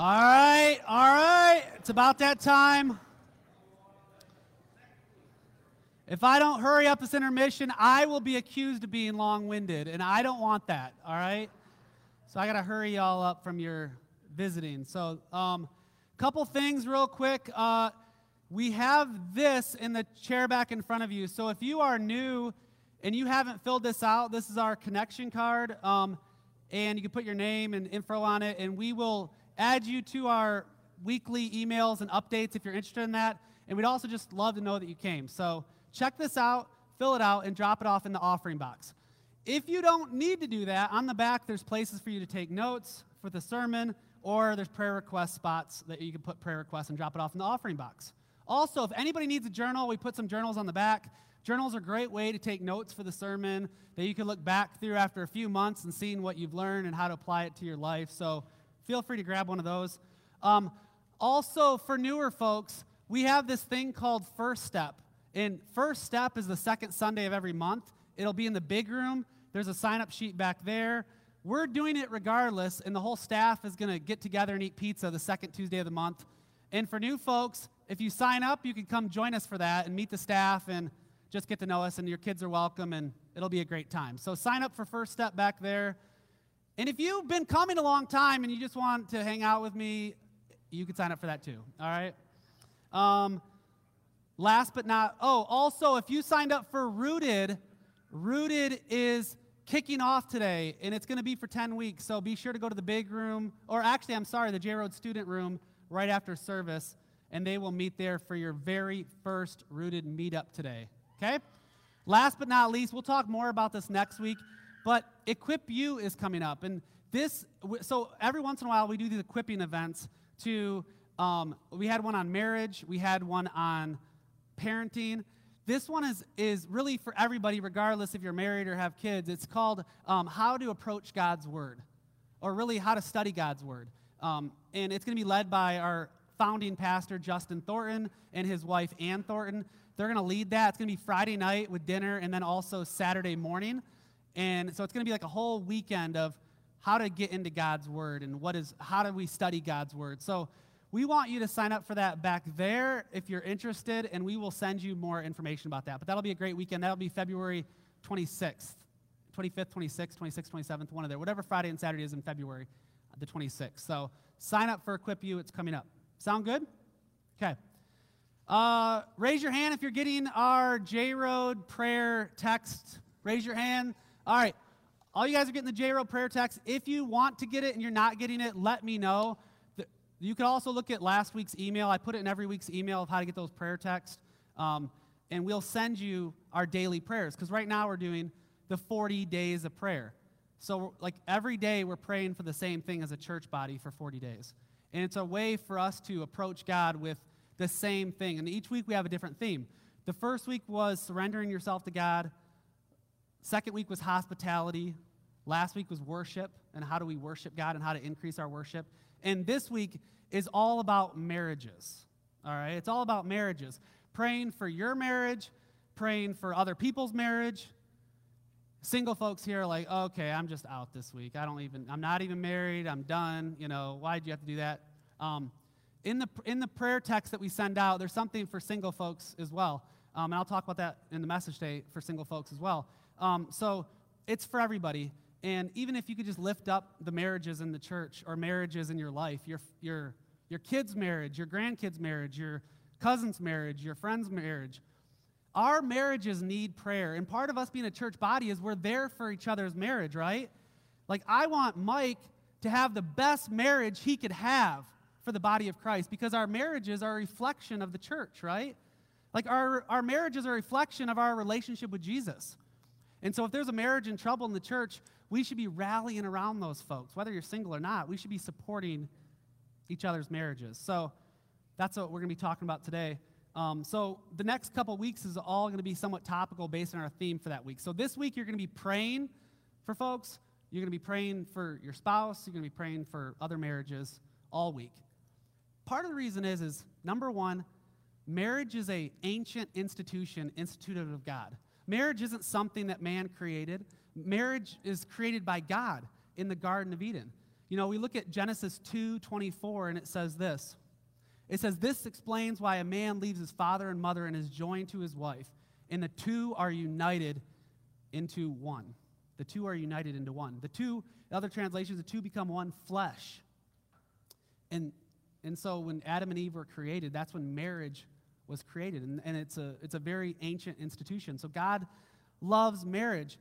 All right, all right. It's about that time. If I don't hurry up this intermission, I will be accused of being long winded, and I don't want that, all right? So I got to hurry y'all up from your visiting. So, um, couple things real quick. Uh, we have this in the chair back in front of you. So if you are new and you haven't filled this out, this is our connection card. Um, and you can put your name and info on it, and we will add you to our weekly emails and updates if you're interested in that. And we'd also just love to know that you came. So check this out, fill it out, and drop it off in the offering box. If you don't need to do that, on the back there's places for you to take notes for the sermon, or there's prayer request spots that you can put prayer requests and drop it off in the offering box. Also, if anybody needs a journal, we put some journals on the back. Journals are a great way to take notes for the sermon that you can look back through after a few months and seeing what you've learned and how to apply it to your life. So feel free to grab one of those. Um, also, for newer folks, we have this thing called First Step. And First Step is the second Sunday of every month. It'll be in the big room. There's a sign up sheet back there. We're doing it regardless, and the whole staff is going to get together and eat pizza the second Tuesday of the month. And for new folks, if you sign up, you can come join us for that and meet the staff and just get to know us, and your kids are welcome, and it'll be a great time. So sign up for First Step back there. And if you've been coming a long time and you just want to hang out with me, you can sign up for that too. All right. Um, last but not, oh, also, if you signed up for Rooted, Rooted is kicking off today, and it's going to be for 10 weeks. So be sure to go to the big room, or actually, I'm sorry, the J Road student room right after service, and they will meet there for your very first Rooted meetup today. Okay? Last but not least, we'll talk more about this next week, but Equip You is coming up. And this, so every once in a while, we do these equipping events to, um, we had one on marriage, we had one on parenting. This one is, is really for everybody, regardless if you're married or have kids. It's called um, How to Approach God's Word, or really how to study God's Word. Um, and it's going to be led by our founding pastor, Justin Thornton, and his wife, Ann Thornton. They're going to lead that. It's going to be Friday night with dinner and then also Saturday morning. And so it's going to be like a whole weekend of how to get into God's Word and what is, how do we study God's Word. So we want you to sign up for that back there if you're interested, and we will send you more information about that. But that'll be a great weekend. That'll be February 26th, 25th, 26th, 26th, 27th, one of there. Whatever Friday and Saturday is in February, the 26th. So sign up for Equip You. It's coming up. Sound good? Okay. Uh, raise your hand if you're getting our J Road prayer text. Raise your hand. All right. All you guys are getting the J Road prayer text. If you want to get it and you're not getting it, let me know. You can also look at last week's email. I put it in every week's email of how to get those prayer texts. Um, and we'll send you our daily prayers. Because right now we're doing the 40 days of prayer. So, like every day, we're praying for the same thing as a church body for 40 days. And it's a way for us to approach God with the same thing. And each week we have a different theme. The first week was surrendering yourself to God. Second week was hospitality. Last week was worship and how do we worship God and how to increase our worship. And this week is all about marriages. All right? It's all about marriages. Praying for your marriage, praying for other people's marriage. Single folks here are like, okay, I'm just out this week. I don't even, I'm not even married. I'm done. You know, why'd you have to do that? Um, in the, in the prayer text that we send out, there's something for single folks as well. Um, and I'll talk about that in the message today for single folks as well. Um, so it's for everybody. And even if you could just lift up the marriages in the church or marriages in your life, your, your, your kid's marriage, your grandkid's marriage, your cousin's marriage, your friend's marriage, our marriages need prayer. And part of us being a church body is we're there for each other's marriage, right? Like, I want Mike to have the best marriage he could have for the body of Christ because our marriages are a reflection of the church, right? Like, our, our marriages are a reflection of our relationship with Jesus. And so, if there's a marriage in trouble in the church, we should be rallying around those folks, whether you're single or not. We should be supporting each other's marriages. So that's what we're going to be talking about today. Um, so the next couple weeks is all going to be somewhat topical based on our theme for that week. So this week you're going to be praying for folks. You're going to be praying for your spouse. You're going to be praying for other marriages all week. Part of the reason is, is number one, marriage is a ancient institution instituted of God. Marriage isn't something that man created. Marriage is created by God in the Garden of Eden. You know, we look at Genesis 2 24, and it says this. It says, This explains why a man leaves his father and mother and is joined to his wife, and the two are united into one. The two are united into one. The two, other translations, the two become one flesh. And, and so when Adam and Eve were created, that's when marriage was created. And, and it's, a, it's a very ancient institution. So God loves marriage.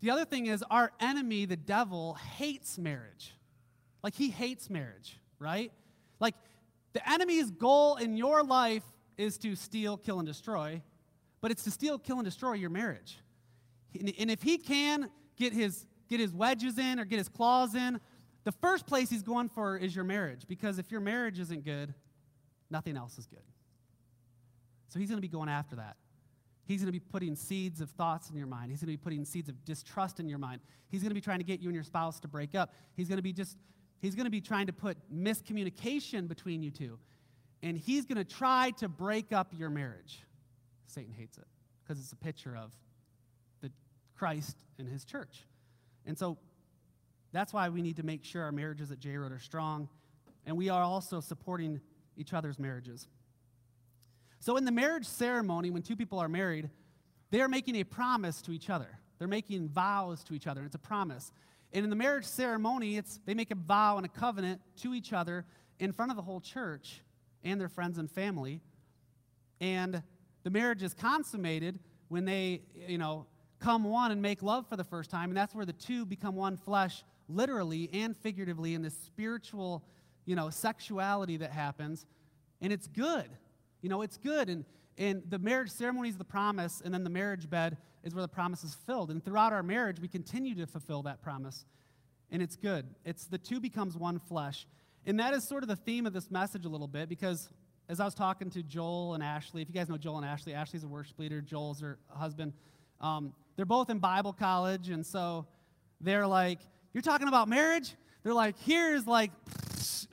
The other thing is, our enemy, the devil, hates marriage. Like, he hates marriage, right? Like, the enemy's goal in your life is to steal, kill, and destroy, but it's to steal, kill, and destroy your marriage. And if he can get his, get his wedges in or get his claws in, the first place he's going for is your marriage. Because if your marriage isn't good, nothing else is good. So he's going to be going after that. He's going to be putting seeds of thoughts in your mind. He's going to be putting seeds of distrust in your mind. He's going to be trying to get you and your spouse to break up. He's going to be just, he's going to be trying to put miscommunication between you two. And he's going to try to break up your marriage. Satan hates it because it's a picture of the Christ and his church. And so that's why we need to make sure our marriages at J Road are strong. And we are also supporting each other's marriages. So, in the marriage ceremony, when two people are married, they are making a promise to each other. They're making vows to each other. It's a promise. And in the marriage ceremony, it's they make a vow and a covenant to each other in front of the whole church and their friends and family. And the marriage is consummated when they, you know, come one and make love for the first time. And that's where the two become one flesh, literally and figuratively, in this spiritual, you know, sexuality that happens. And it's good. You know, it's good. And, and the marriage ceremony is the promise, and then the marriage bed is where the promise is filled. And throughout our marriage, we continue to fulfill that promise. And it's good. It's the two becomes one flesh. And that is sort of the theme of this message a little bit because as I was talking to Joel and Ashley, if you guys know Joel and Ashley, Ashley's a worship leader, Joel's her husband. Um, they're both in Bible college, and so they're like, You're talking about marriage? They're like, Here's like,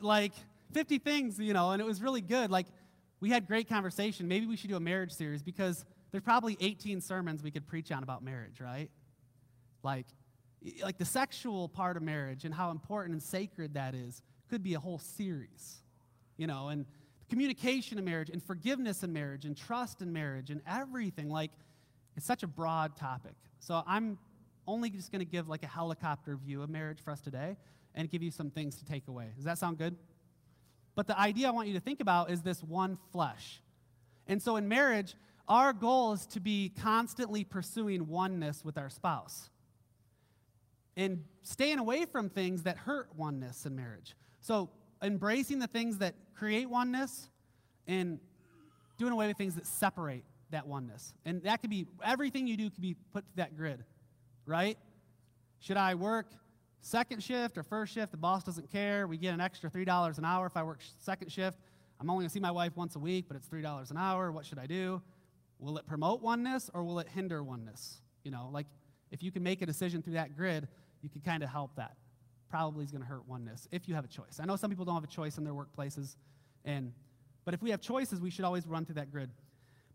like 50 things, you know, and it was really good. Like, we had great conversation. Maybe we should do a marriage series because there's probably 18 sermons we could preach on about marriage, right? Like, like the sexual part of marriage and how important and sacred that is could be a whole series, you know, and communication in marriage and forgiveness in marriage and trust in marriage and everything. Like, it's such a broad topic. So I'm only just going to give like a helicopter view of marriage for us today and give you some things to take away. Does that sound good? But the idea I want you to think about is this one flesh. And so in marriage, our goal is to be constantly pursuing oneness with our spouse and staying away from things that hurt oneness in marriage. So embracing the things that create oneness and doing away with things that separate that oneness. And that could be everything you do could be put to that grid, right? Should I work second shift or first shift, the boss doesn't care. We get an extra $3 an hour if I work second shift. I'm only going to see my wife once a week, but it's $3 an hour. What should I do? Will it promote oneness or will it hinder oneness? You know, like if you can make a decision through that grid, you can kind of help that. Probably is going to hurt oneness if you have a choice. I know some people don't have a choice in their workplaces, and but if we have choices, we should always run through that grid.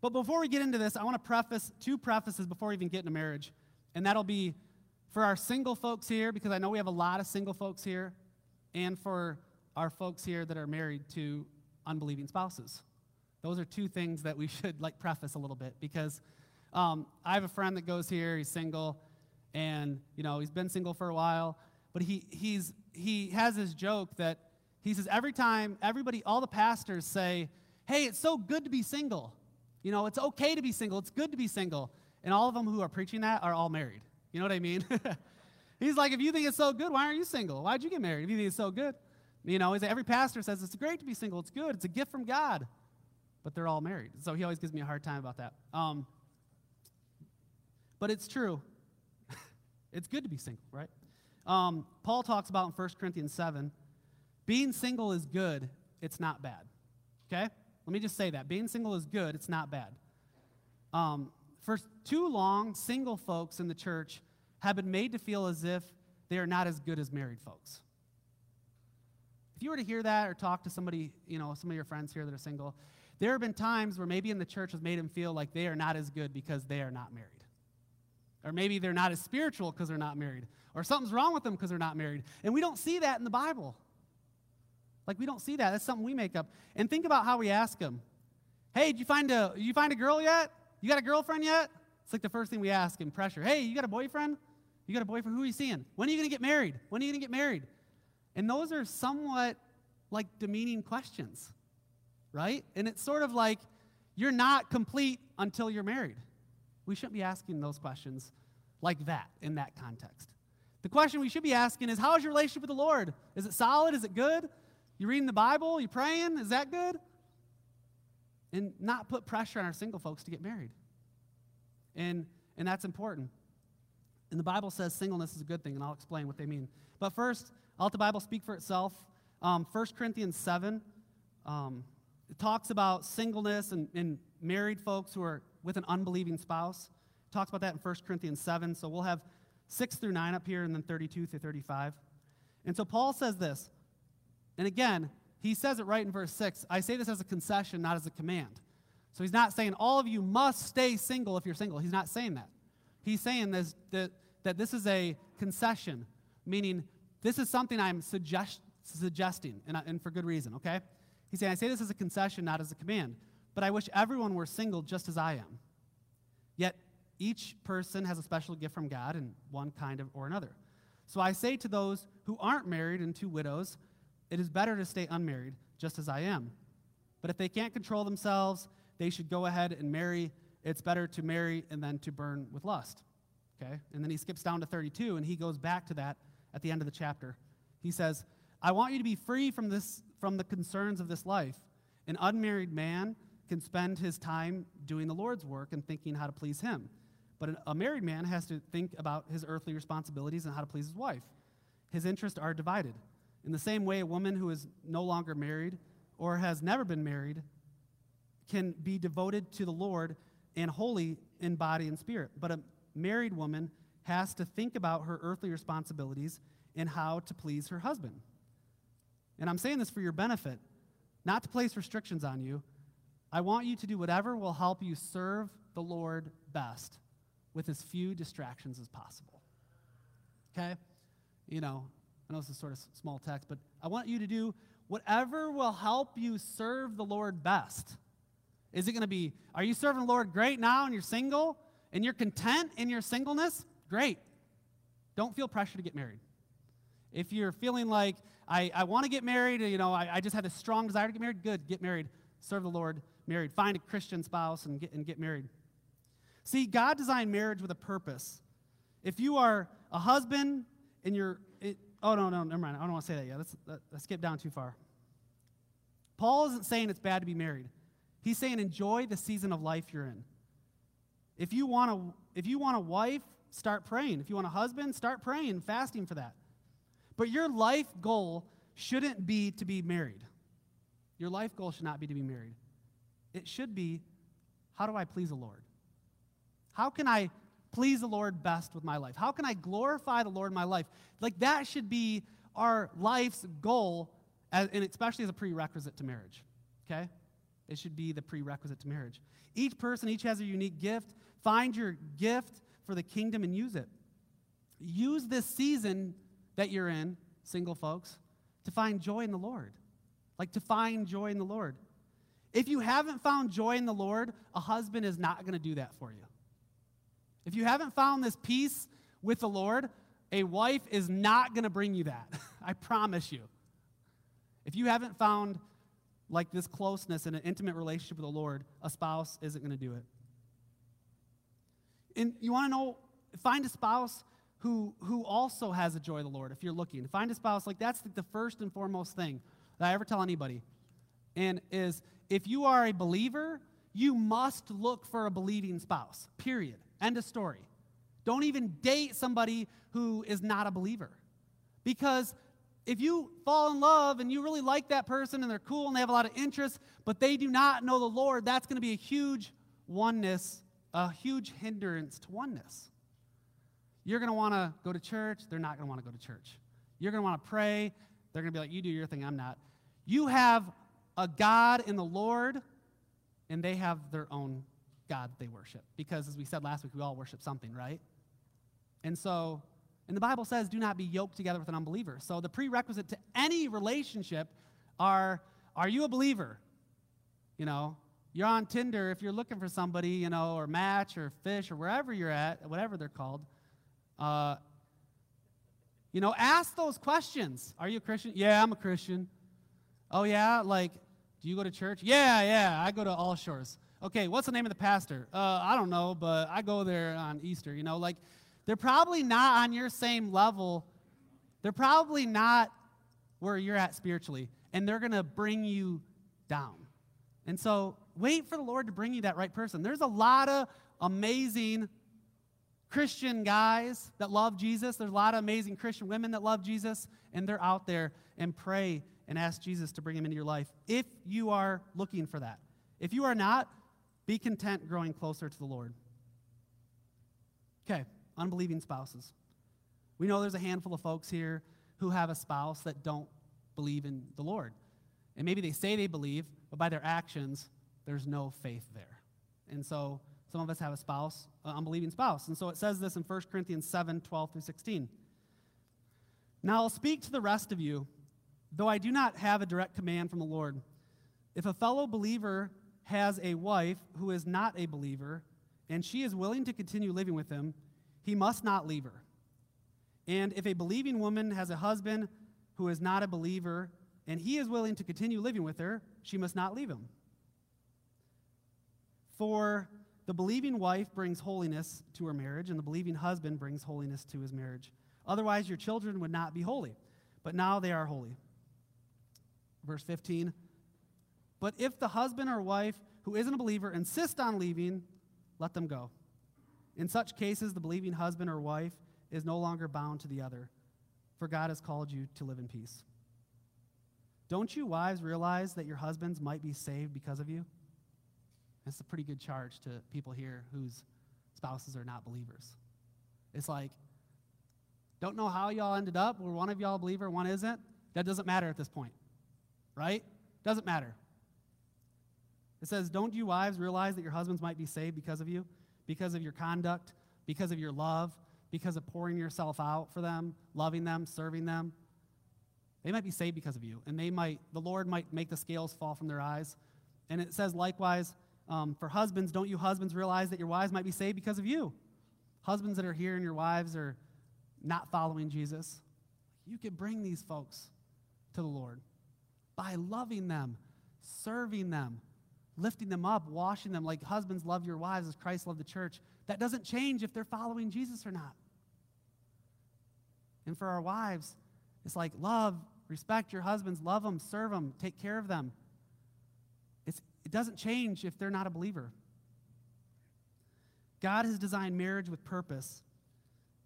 But before we get into this, I want to preface two prefaces before we even get into marriage, and that'll be for our single folks here, because I know we have a lot of single folks here, and for our folks here that are married to unbelieving spouses. Those are two things that we should like preface a little bit because um, I have a friend that goes here. He's single, and you know he's been single for a while, but he he's he has this joke that he says every time everybody, all the pastors say, "Hey, it's so good to be single." You know, it's okay to be single. It's good to be single. And all of them who are preaching that are all married. You know what I mean? he's like, if you think it's so good, why aren't you single? Why'd you get married if you think it's so good? You know, every pastor says it's great to be single. It's good. It's a gift from God. But they're all married. So he always gives me a hard time about that. Um, but it's true. it's good to be single, right? Um, Paul talks about in 1 Corinthians 7 being single is good, it's not bad. Okay? Let me just say that. Being single is good, it's not bad. Um, for too long, single folks in the church have been made to feel as if they are not as good as married folks. If you were to hear that or talk to somebody, you know, some of your friends here that are single, there have been times where maybe in the church has made them feel like they are not as good because they are not married. Or maybe they're not as spiritual because they're not married. Or something's wrong with them because they're not married. And we don't see that in the Bible. Like we don't see that. That's something we make up. And think about how we ask them. Hey, did you find a you find a girl yet? You got a girlfriend yet? It's like the first thing we ask in pressure. Hey, you got a boyfriend? You got a boyfriend? Who are you seeing? When are you going to get married? When are you going to get married? And those are somewhat like demeaning questions, right? And it's sort of like you're not complete until you're married. We shouldn't be asking those questions like that in that context. The question we should be asking is How's your relationship with the Lord? Is it solid? Is it good? You reading the Bible? You praying? Is that good? And not put pressure on our single folks to get married. And, and that's important. And the Bible says singleness is a good thing, and I'll explain what they mean. But first, I'll let the Bible speak for itself. Um, 1 Corinthians 7 um, it talks about singleness and, and married folks who are with an unbelieving spouse. It talks about that in 1 Corinthians 7. So we'll have 6 through 9 up here and then 32 through 35. And so Paul says this. And again, he says it right in verse 6. I say this as a concession, not as a command. So he's not saying all of you must stay single if you're single. He's not saying that. He's saying this, that, that this is a concession, meaning this is something I'm suggest, suggesting, and, and for good reason, okay? He's saying, I say this as a concession, not as a command, but I wish everyone were single just as I am. Yet each person has a special gift from God in one kind of or another. So I say to those who aren't married and to widows, it is better to stay unmarried, just as I am. But if they can't control themselves, they should go ahead and marry. It's better to marry and then to burn with lust. Okay? And then he skips down to 32 and he goes back to that at the end of the chapter. He says, I want you to be free from, this, from the concerns of this life. An unmarried man can spend his time doing the Lord's work and thinking how to please him. But a married man has to think about his earthly responsibilities and how to please his wife. His interests are divided. In the same way, a woman who is no longer married or has never been married can be devoted to the Lord and holy in body and spirit. But a married woman has to think about her earthly responsibilities and how to please her husband. And I'm saying this for your benefit, not to place restrictions on you. I want you to do whatever will help you serve the Lord best with as few distractions as possible. Okay? You know, I know this is sort of small text, but I want you to do whatever will help you serve the Lord best. Is it going to be, are you serving the Lord great now and you're single and you're content in your singleness? Great. Don't feel pressure to get married. If you're feeling like, I, I want to get married, you know, I, I just have a strong desire to get married, good, get married. Serve the Lord, married. Find a Christian spouse and get, and get married. See, God designed marriage with a purpose. If you are a husband and you're, it, oh, no, no, never mind. I don't want to say that yet. Let's, let's skip down too far. Paul isn't saying it's bad to be married. He's saying enjoy the season of life you're in. If you want a, if you want a wife, start praying. If you want a husband, start praying, and fasting for that. But your life goal shouldn't be to be married. Your life goal should not be to be married. It should be how do I please the Lord? How can I please the Lord best with my life? How can I glorify the Lord in my life? Like that should be our life's goal, as, and especially as a prerequisite to marriage. Okay? It should be the prerequisite to marriage. Each person, each has a unique gift. Find your gift for the kingdom and use it. Use this season that you're in, single folks, to find joy in the Lord. Like to find joy in the Lord. If you haven't found joy in the Lord, a husband is not going to do that for you. If you haven't found this peace with the Lord, a wife is not going to bring you that. I promise you. If you haven't found like this closeness and an intimate relationship with the Lord, a spouse isn't going to do it. And you want to know, find a spouse who, who also has a joy of the Lord if you're looking. Find a spouse, like that's the first and foremost thing that I ever tell anybody. And is if you are a believer, you must look for a believing spouse, period. End of story. Don't even date somebody who is not a believer. Because if you fall in love and you really like that person and they're cool and they have a lot of interest, but they do not know the Lord, that's going to be a huge oneness, a huge hindrance to oneness. You're going to want to go to church, they're not going to want to go to church. You're going to want to pray, they're going to be like, you do your thing, I'm not. You have a God in the Lord, and they have their own God they worship. Because as we said last week, we all worship something, right? And so, and the Bible says, do not be yoked together with an unbeliever. So the prerequisite to any relationship are, are you a believer? You know, you're on Tinder if you're looking for somebody, you know, or Match or Fish or wherever you're at, whatever they're called. Uh, you know, ask those questions. Are you a Christian? Yeah, I'm a Christian. Oh, yeah? Like, do you go to church? Yeah, yeah, I go to All Shores. Okay, what's the name of the pastor? Uh, I don't know, but I go there on Easter. You know, like, they're probably not on your same level. They're probably not where you're at spiritually, and they're going to bring you down. And so, wait for the Lord to bring you that right person. There's a lot of amazing Christian guys that love Jesus. There's a lot of amazing Christian women that love Jesus, and they're out there and pray and ask Jesus to bring him into your life if you are looking for that. If you are not, be content growing closer to the Lord. Okay, unbelieving spouses. We know there's a handful of folks here who have a spouse that don't believe in the Lord. And maybe they say they believe, but by their actions, there's no faith there. And so some of us have a spouse, an unbelieving spouse. And so it says this in 1 Corinthians 7 12 through 16. Now I'll speak to the rest of you, though I do not have a direct command from the Lord. If a fellow believer has a wife who is not a believer, and she is willing to continue living with him, he must not leave her. And if a believing woman has a husband who is not a believer, and he is willing to continue living with her, she must not leave him. For the believing wife brings holiness to her marriage, and the believing husband brings holiness to his marriage. Otherwise, your children would not be holy, but now they are holy. Verse 15 But if the husband or wife who isn't a believer insist on leaving, let them go. In such cases, the believing husband or wife is no longer bound to the other, for God has called you to live in peace. Don't you wives realize that your husbands might be saved because of you? It's a pretty good charge to people here whose spouses are not believers. It's like, don't know how y'all ended up where one of y'all a believer, one isn't. That doesn't matter at this point, right? Doesn't matter. It says, Don't you wives realize that your husbands might be saved because of you, because of your conduct, because of your love, because of pouring yourself out for them, loving them, serving them? They might be saved because of you, and they might, the Lord might make the scales fall from their eyes. And it says, likewise, um, for husbands, don't you husbands realize that your wives might be saved because of you? Husbands that are here and your wives are not following Jesus, you could bring these folks to the Lord by loving them, serving them, lifting them up, washing them like husbands love your wives as Christ loved the church. That doesn't change if they're following Jesus or not. And for our wives, it's like love, respect your husbands, love them, serve them, take care of them. It's, It doesn't change if they're not a believer. God has designed marriage with purpose.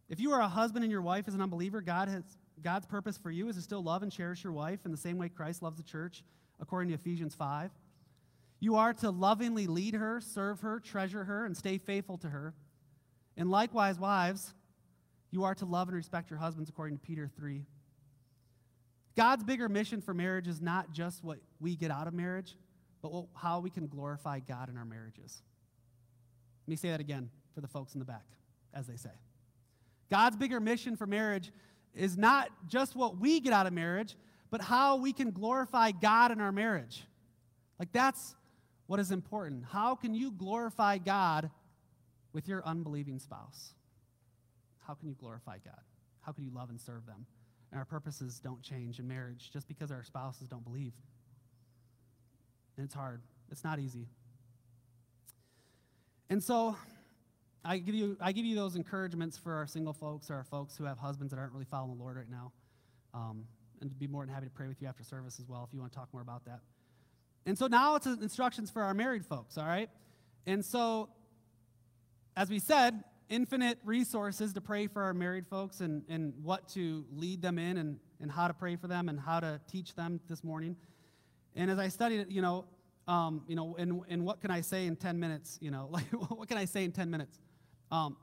If you are a husband and your wife is an unbeliever, God has, God's purpose for you is to still love and cherish your wife in the same way Christ loves the church, according to Ephesians 5. You are to lovingly lead her, serve her, treasure her, and stay faithful to her. And likewise, wives, you are to love and respect your husbands, according to Peter 3. God's bigger mission for marriage is not just what we get out of marriage, but how we can glorify God in our marriages. Let me say that again for the folks in the back, as they say. God's bigger mission for marriage is not just what we get out of marriage, but how we can glorify God in our marriage. Like, that's what is important. How can you glorify God with your unbelieving spouse? How can you glorify God? How can you love and serve them? And our purposes don't change in marriage just because our spouses don't believe and it's hard. It's not easy. And so I give you, I give you those encouragements for our single folks or our folks who have husbands that aren't really following the Lord right now. Um, and be more than happy to pray with you after service as well if you want to talk more about that. And so now it's instructions for our married folks, all right? And so, as we said, infinite resources to pray for our married folks and, and what to lead them in and, and how to pray for them and how to teach them this morning. And as I studied it, you know, um, you know, and, and what can I say in 10 minutes? You know, like, what can I say in 10 minutes? Um,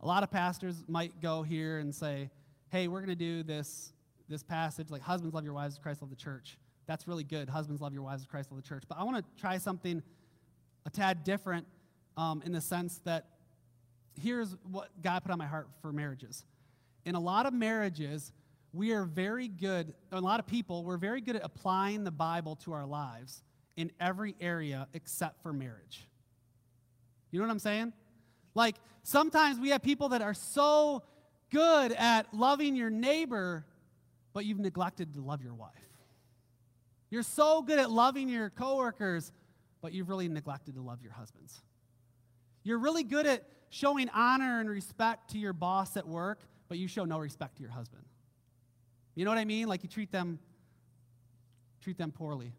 a lot of pastors might go here and say, hey, we're going to do this, this passage, like husbands love your wives Christ love the church. That's really good. Husbands love your wives as Christ love the church. But I want to try something a tad different um, in the sense that here's what God put on my heart for marriages. In a lot of marriages, we are very good, a lot of people, we're very good at applying the Bible to our lives in every area except for marriage. You know what I'm saying? Like, sometimes we have people that are so good at loving your neighbor, but you've neglected to love your wife. You're so good at loving your coworkers, but you've really neglected to love your husbands. You're really good at showing honor and respect to your boss at work, but you show no respect to your husband. You know what I mean? Like you treat them treat them poorly.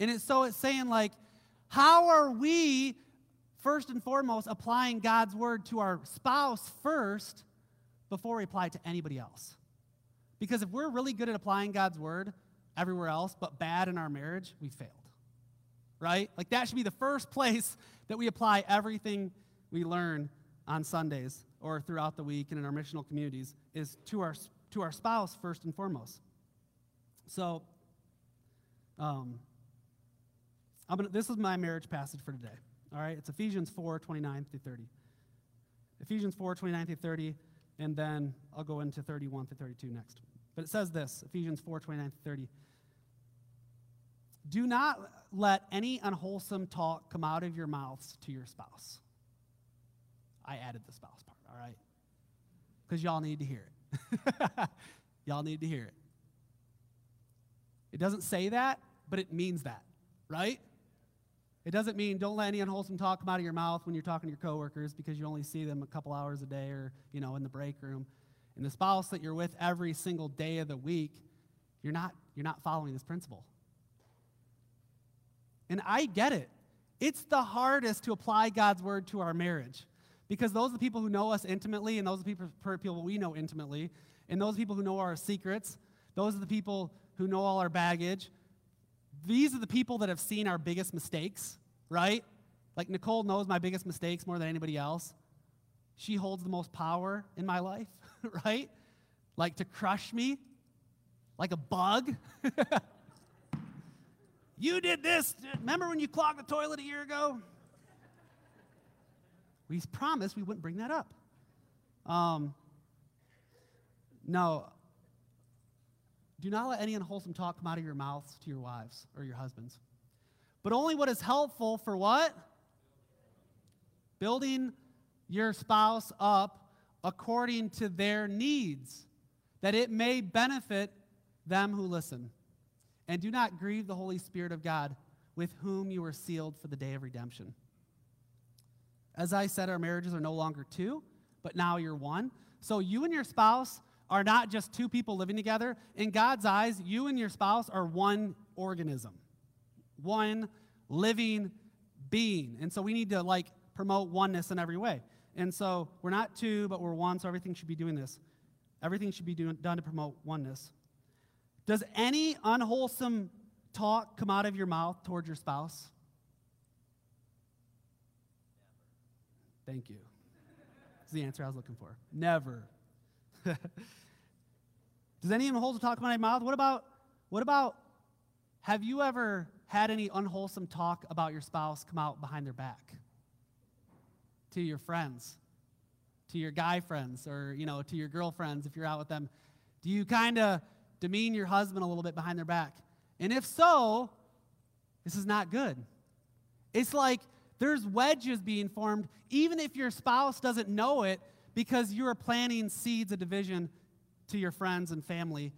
And it's so it's saying like how are we first and foremost applying God's word to our spouse first before we apply it to anybody else? Because if we're really good at applying God's word everywhere else but bad in our marriage, we failed. Right? Like that should be the first place that we apply everything we learn on Sundays or throughout the week and in our missional communities is to our to our spouse first and foremost. So, um, I'm gonna, this is my marriage passage for today. All right, it's Ephesians 4 29 through 30. Ephesians 4 29 through 30, and then I'll go into 31 through 32 next. But it says this Ephesians 4 29 30. Do not let any unwholesome talk come out of your mouths to your spouse. I added the spouse part, all right? Because y'all need to hear it. Y'all need to hear it. It doesn't say that, but it means that, right? It doesn't mean don't let any unwholesome talk come out of your mouth when you're talking to your coworkers because you only see them a couple hours a day or, you know, in the break room. And the spouse that you're with every single day of the week, you're not, you're not following this principle. And I get it. It's the hardest to apply God's word to our marriage. Because those are the people who know us intimately, and those are the people, people we know intimately, and those people who know our secrets, those are the people who know all our baggage. These are the people that have seen our biggest mistakes, right? Like Nicole knows my biggest mistakes more than anybody else. She holds the most power in my life, right? Like to crush me like a bug. you did this. Remember when you clogged the toilet a year ago? We promised we wouldn't bring that up. Um, no. Do not let any unwholesome talk come out of your mouths to your wives or your husbands, but only what is helpful for what? Building your spouse up according to their needs, that it may benefit them who listen. And do not grieve the Holy Spirit of God, with whom you are sealed for the day of redemption. As I said, our marriages are no longer two, but now you're one. So you and your spouse are not just two people living together. In God's eyes, you and your spouse are one organism, one living being. And so we need to like promote oneness in every way. And so we're not two, but we're one, so everything should be doing this. Everything should be doing, done to promote oneness. Does any unwholesome talk come out of your mouth towards your spouse? Thank you. That's the answer I was looking for. Never. Does any unwholesome talk come out of my mouth? What about, what about, have you ever had any unwholesome talk about your spouse come out behind their back? To your friends, to your guy friends, or, you know, to your girlfriends if you're out with them. Do you kind of demean your husband a little bit behind their back? And if so, this is not good. It's like there's wedges being formed, even if your spouse doesn't know it, because you are planting seeds of division to your friends and family,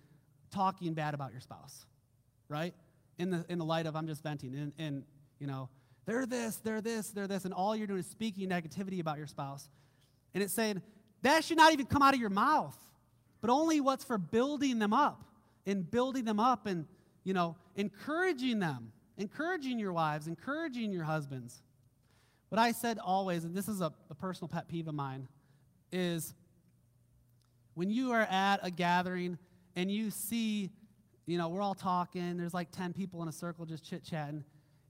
talking bad about your spouse, right? In the, in the light of, I'm just venting. And, and, you know, they're this, they're this, they're this, and all you're doing is speaking negativity about your spouse. And it's saying, that should not even come out of your mouth, but only what's for building them up and building them up and, you know, encouraging them, encouraging your wives, encouraging your husbands. What I said always, and this is a, a personal pet peeve of mine, is when you are at a gathering and you see, you know, we're all talking, there's like 10 people in a circle just chit chatting,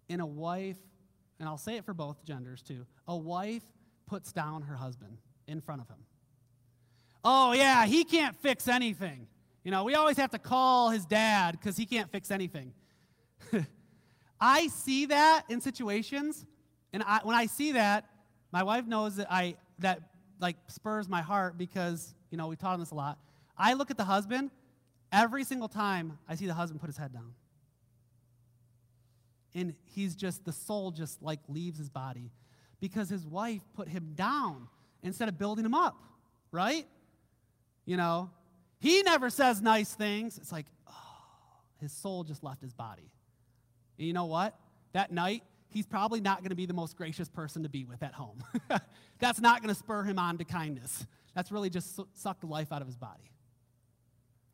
and a wife, and I'll say it for both genders too, a wife puts down her husband in front of him. Oh, yeah, he can't fix anything. You know, we always have to call his dad because he can't fix anything. I see that in situations and I, when I see that, my wife knows that I that like spurs my heart because, you know, we taught on this a lot. I look at the husband every single time I see the husband put his head down. And he's just, the soul just like leaves his body because his wife put him down instead of building him up, right? You know, he never says nice things. It's like, oh, his soul just left his body. And you know what? That night, he's probably not going to be the most gracious person to be with at home. That's not going to spur him on to kindness. That's really just sucked the life out of his body.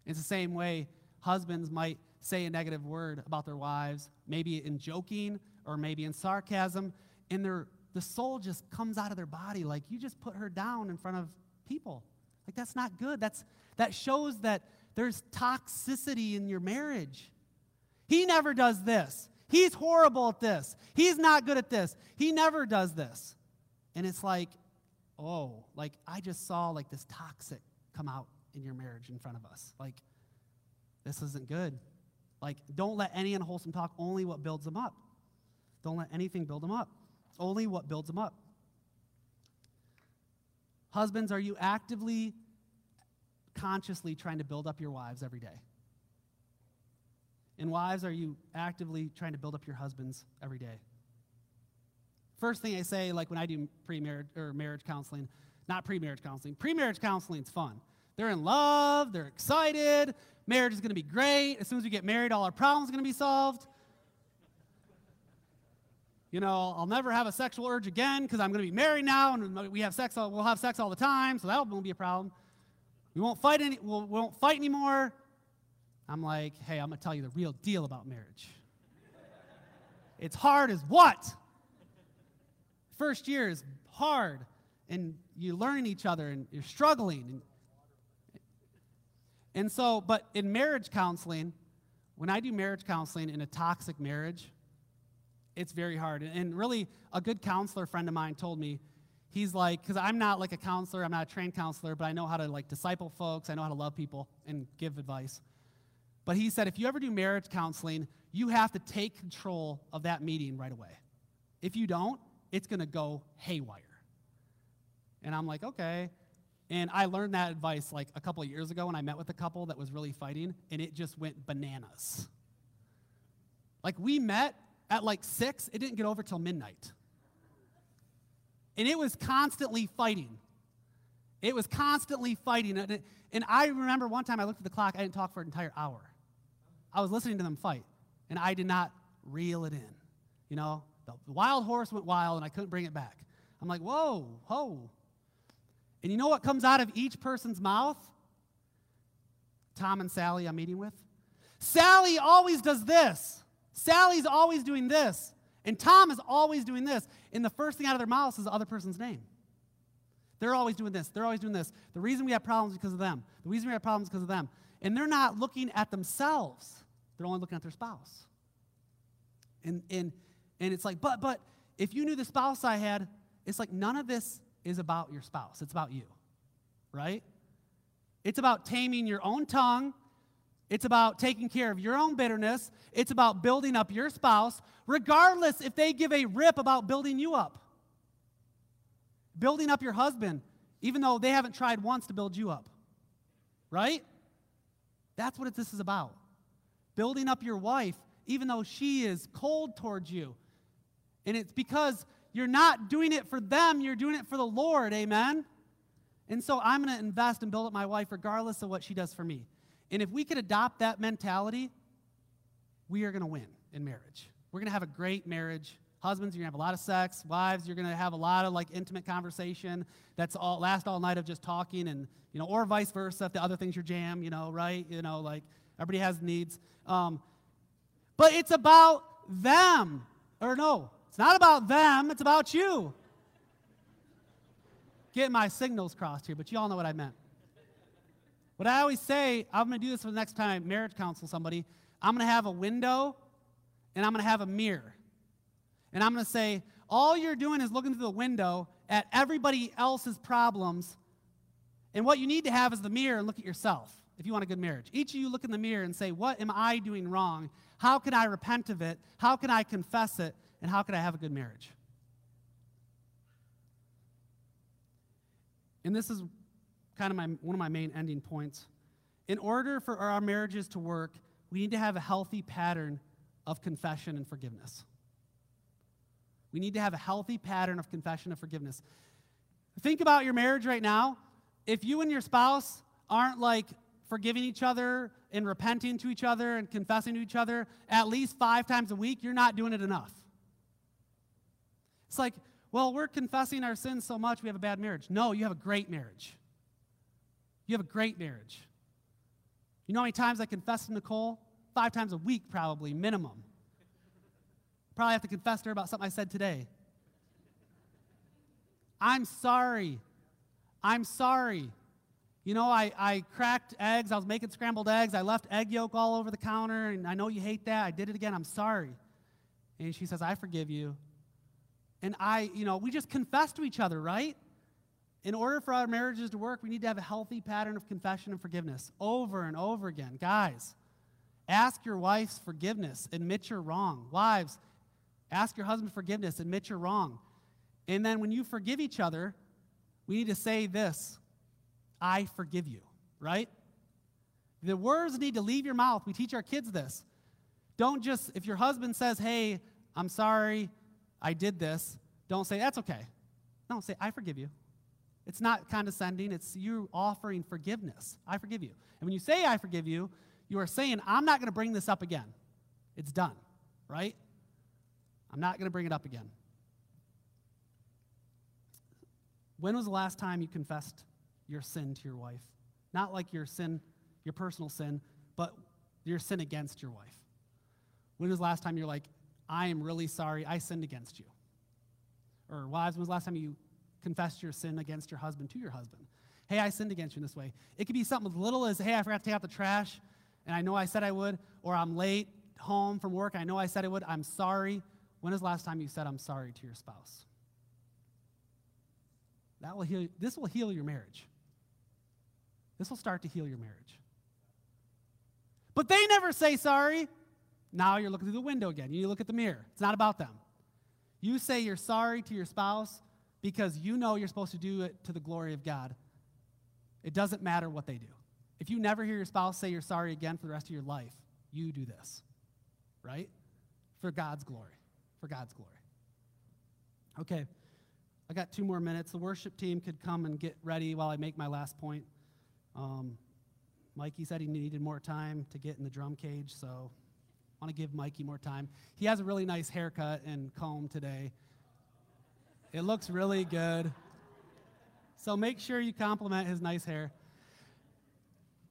It's the same way husbands might say a negative word about their wives, maybe in joking or maybe in sarcasm, and their, the soul just comes out of their body like you just put her down in front of people. Like that's not good. That's, that shows that there's toxicity in your marriage. He never does this. He's horrible at this. He's not good at this. He never does this. And it's like, oh, like I just saw like this toxic come out in your marriage in front of us. Like, this isn't good. Like, don't let any unwholesome talk, only what builds them up. Don't let anything build them up. Only what builds them up. Husbands, are you actively, consciously trying to build up your wives every day? And wives, are you actively trying to build up your husbands every day? First thing I say, like when I do pre-marriage or marriage counseling, not pre-marriage counseling. Pre-marriage counseling is fun. They're in love, they're excited, marriage is going to be great. As soon as we get married, all our problems are going to be solved. You know, I'll never have a sexual urge again because I'm going to be married now and we have sex, we'll have sex all the time, so that won't be a problem. We won't fight any, we'll, we won't fight anymore. I'm like, hey, I'm going to tell you the real deal about marriage. it's hard as what? First year is hard, and you're learning each other, and you're struggling. And, and so, but in marriage counseling, when I do marriage counseling in a toxic marriage, it's very hard. And really, a good counselor friend of mine told me, he's like, because I'm not like a counselor, I'm not a trained counselor, but I know how to like disciple folks, I know how to love people and give advice. But he said, if you ever do marriage counseling, you have to take control of that meeting right away. If you don't, it's going to go haywire. And I'm like, okay. And I learned that advice like a couple of years ago when I met with a couple that was really fighting, and it just went bananas. Like we met at like six, it didn't get over till midnight. And it was constantly fighting. It was constantly fighting. And, it, and I remember one time I looked at the clock, I didn't talk for an entire hour. I was listening to them fight, and I did not reel it in. You know, the wild horse went wild and I couldn't bring it back. I'm like, whoa, whoa. And you know what comes out of each person's mouth? Tom and Sally I'm meeting with. Sally always does this. Sally's always doing this. And Tom is always doing this. And the first thing out of their mouths is the other person's name. They're always doing this. They're always doing this. The reason we have problems because of them. The reason we have problems because of them. And they're not looking at themselves. They're only looking at their spouse. And, and and it's like, but, but, if you knew the spouse I had, it's like none of this is about your spouse. It's about you, right? It's about taming your own tongue. It's about taking care of your own bitterness. It's about building up your spouse, regardless if they give a rip about building you up. Building up your husband, even though they haven't tried once to build you up, right? That's what this is about. Building up your wife, even though she is cold towards you. And it's because you're not doing it for them, you're doing it for the Lord. Amen? And so I'm going to invest and build up my wife regardless of what she does for me. And if we could adopt that mentality, we are going to win in marriage. We're going to have a great marriage. Husbands, you're going to have a lot of sex. Wives, you're going to have a lot of like intimate conversation that's all last all night of just talking and, you know, or vice versa if the other things your jam, you know, right? You know, like everybody has needs. Um, but it's about them. Or no, it's not about them, it's about you. Get my signals crossed here, but you all know what I meant. What I always say, I'm going to do this for the next time I marriage counsel somebody. I'm going to have a window and I'm going to have a mirror. And I'm going to say, all you're doing is looking through the window at everybody else's problems. And what you need to have is the mirror and look at yourself if you want a good marriage. Each of you look in the mirror and say, What am I doing wrong? How can I repent of it? How can I confess it? And how could I have a good marriage? and this is kind of my, one of my main ending points. In order for our marriages to work, we need to have a healthy pattern of confession and forgiveness. We need to have a healthy pattern of confession and forgiveness. Think about your marriage right now. If you and your spouse aren't like forgiving each other and repenting to each other and confessing to each other at least five times a week, you're not doing it enough. It's like, well, we're confessing our sins so much we have a bad marriage. No, you have a great marriage. You have a great marriage. You know how many times I confess to Nicole? Five times a week, probably, minimum. Probably have to confess to her about something I said today. I'm sorry. I'm sorry. You know, I, I cracked eggs. I was making scrambled eggs. I left egg yolk all over the counter, and I know you hate that. I did it again. I'm sorry. And she says, I forgive you. And I, you know, we just confess to each other, right? In order for our marriages to work, we need to have a healthy pattern of confession and forgiveness over and over again. Guys, ask your wife's forgiveness, admit you're wrong. Wives, ask your husband forgiveness, admit you're wrong. And then when you forgive each other, we need to say this I forgive you, right? The words need to leave your mouth. We teach our kids this. Don't just, if your husband says, hey, I'm sorry, I did this, don't say, that's okay. No, say, I forgive you. It's not condescending, it's you offering forgiveness. I forgive you. And when you say, I forgive you, you are saying, I'm not going to bring this up again. It's done, right? I'm not going to bring it up again. When was the last time you confessed your sin to your wife. Not like your sin, your personal sin, but your sin against your wife. When was the last time you're like, I am really sorry, I sinned against you? Or wives, when was the last time you confessed your sin against your husband to your husband? Hey, I sinned against you in this way. It could be something as little as, hey, I forgot to take out the trash, and I know I said I would, or I'm late home from work, I know I said I would, I'm sorry. When is the last time you said I'm sorry to your spouse? That will heal, this will heal your marriage. This will start to heal your marriage. But they never say sorry. Now you're looking through the window again. You look at the mirror. It's not about them. You say you're sorry to your spouse because you know you're supposed to do it to the glory of God. It doesn't matter what they do. If you never hear your spouse say you're sorry again for the rest of your life, you do this, right? For God's glory. For God's glory. Okay, I got two more minutes. The worship team could come and get ready while I make my last point. Um, Mikey said he needed more time to get in the drum cage, so want to give Mikey more time. He has a really nice haircut and comb today. It looks really good. So make sure you compliment his nice hair.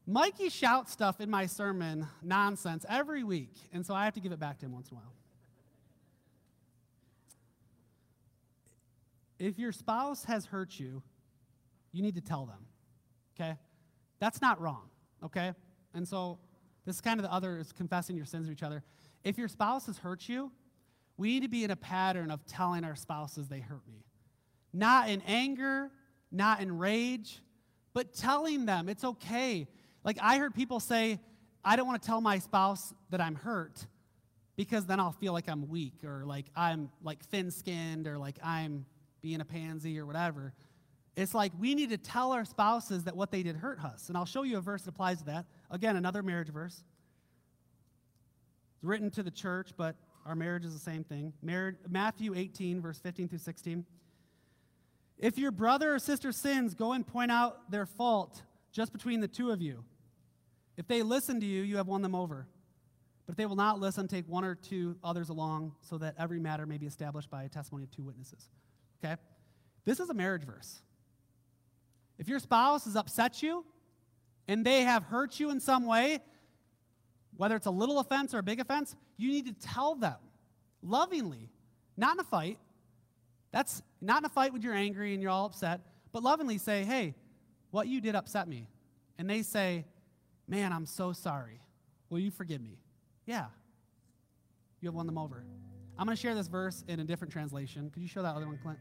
Mikey shouts stuff in my sermon, nonsense, every week, and so I have to give it back to him once in a while. If your spouse has hurt you, you need to tell them, okay? That's not wrong, okay? And so this is kind of the other is confessing your sins to each other. If your spouse has hurt you, we need to be in a pattern of telling our spouses they hurt me. Not in anger, not in rage, but telling them it's okay. Like I heard people say, I don't want to tell my spouse that I'm hurt because then I'll feel like I'm weak or like I'm like thin skinned or like I'm being a pansy or whatever. It's like we need to tell our spouses that what they did hurt us. And I'll show you a verse that applies to that. Again, another marriage verse. It's written to the church, but our marriage is the same thing. Matthew 18, verse 15 through 16. If your brother or sister sins, go and point out their fault just between the two of you. If they listen to you, you have won them over. But if they will not listen, take one or two others along so that every matter may be established by a testimony of two witnesses. Okay? This is a marriage verse. If your spouse has upset you and they have hurt you in some way, whether it's a little offense or a big offense, you need to tell them lovingly, not in a fight. That's not in a fight when you're angry and you're all upset, but lovingly say, hey, what you did upset me. And they say, man, I'm so sorry. Will you forgive me? Yeah. You have won them over. I'm going to share this verse in a different translation. Could you show that other one, Clint?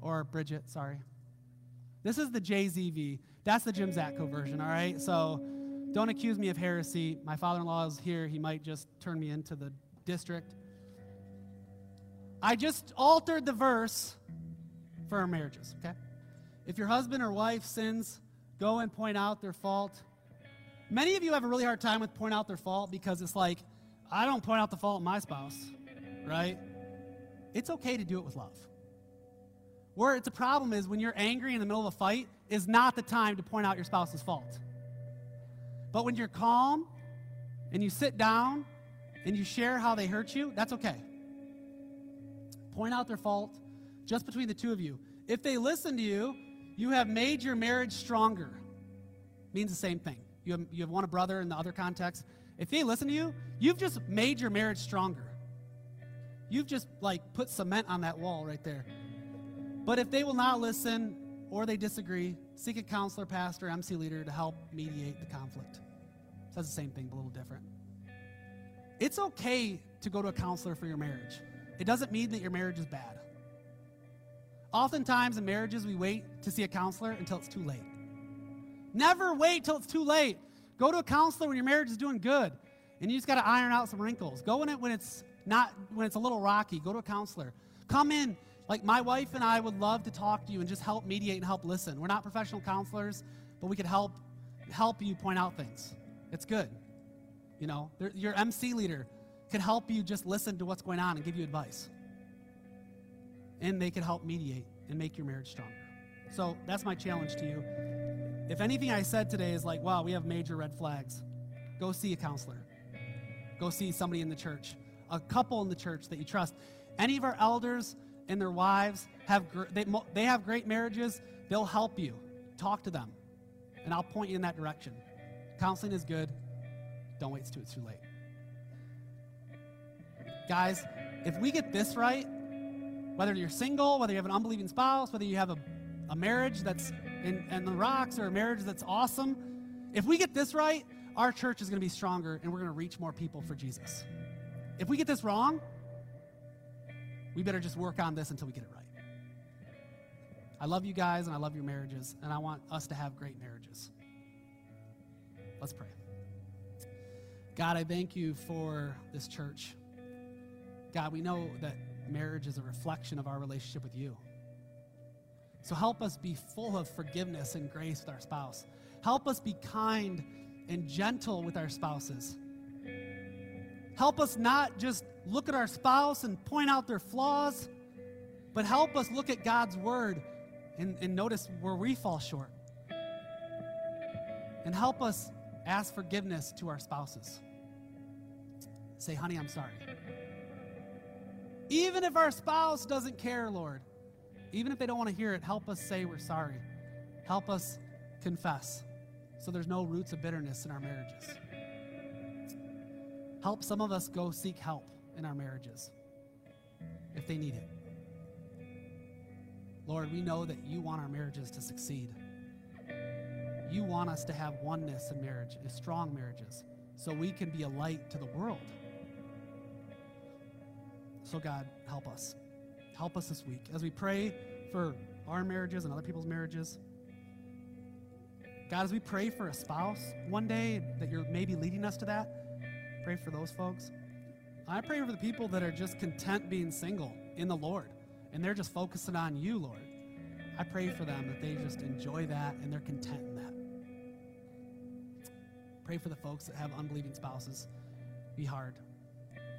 Or Bridget, sorry. This is the JZV. That's the Jim Zatko version, all right? So don't accuse me of heresy. My father in law is here. He might just turn me into the district. I just altered the verse for our marriages, okay? If your husband or wife sins, go and point out their fault. Many of you have a really hard time with point out their fault because it's like, I don't point out the fault of my spouse, right? It's okay to do it with love. Where it's a problem is when you're angry in the middle of a fight is not the time to point out your spouse's fault. But when you're calm and you sit down and you share how they hurt you, that's okay. Point out their fault just between the two of you. If they listen to you, you have made your marriage stronger. Means the same thing. You have, you have won a brother in the other context. If they listen to you, you've just made your marriage stronger. You've just like put cement on that wall right there. But if they will not listen or they disagree, seek a counselor, pastor, MC leader to help mediate the conflict. Says the same thing, but a little different. It's okay to go to a counselor for your marriage. It doesn't mean that your marriage is bad. Oftentimes in marriages, we wait to see a counselor until it's too late. Never wait till it's too late. Go to a counselor when your marriage is doing good and you just got to iron out some wrinkles. Go in it when it's not when it's a little rocky. Go to a counselor. Come in like my wife and I would love to talk to you and just help mediate and help listen. We're not professional counselors, but we could help help you point out things. It's good. You know, your MC leader could help you just listen to what's going on and give you advice. And they could help mediate and make your marriage stronger. So that's my challenge to you. If anything I said today is like, wow, we have major red flags, go see a counselor. Go see somebody in the church, a couple in the church that you trust. Any of our elders, and their wives have gr- they, they have great marriages, they'll help you. Talk to them, and I'll point you in that direction. Counseling is good. Don't wait till it's too late. Guys, if we get this right, whether you're single, whether you have an unbelieving spouse, whether you have a, a marriage that's in, in the rocks or a marriage that's awesome, if we get this right, our church is going to be stronger and we're going to reach more people for Jesus. If we get this wrong, we better just work on this until we get it right. I love you guys and I love your marriages, and I want us to have great marriages. Let's pray. God, I thank you for this church. God, we know that marriage is a reflection of our relationship with you. So help us be full of forgiveness and grace with our spouse. Help us be kind and gentle with our spouses. Help us not just look at our spouse and point out their flaws, but help us look at God's word and, and notice where we fall short. And help us ask forgiveness to our spouses. Say, honey, I'm sorry. Even if our spouse doesn't care, Lord, even if they don't want to hear it, help us say we're sorry. Help us confess so there's no roots of bitterness in our marriages. Help some of us go seek help in our marriages if they need it. Lord, we know that you want our marriages to succeed. You want us to have oneness in marriage, strong marriages, so we can be a light to the world. So, God, help us. Help us this week as we pray for our marriages and other people's marriages. God, as we pray for a spouse one day that you're maybe leading us to that, pray for those folks. I pray for the people that are just content being single in the Lord and they're just focusing on you, Lord. I pray for them that they just enjoy that and they're content in that. Pray for the folks that have unbelieving spouses. Be hard.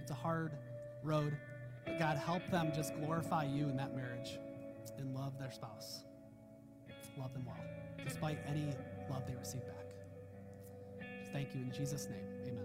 It's a hard road. But God, help them just glorify you in that marriage and love their spouse. Love them well, despite any love they receive back. Just thank you in Jesus' name. Amen.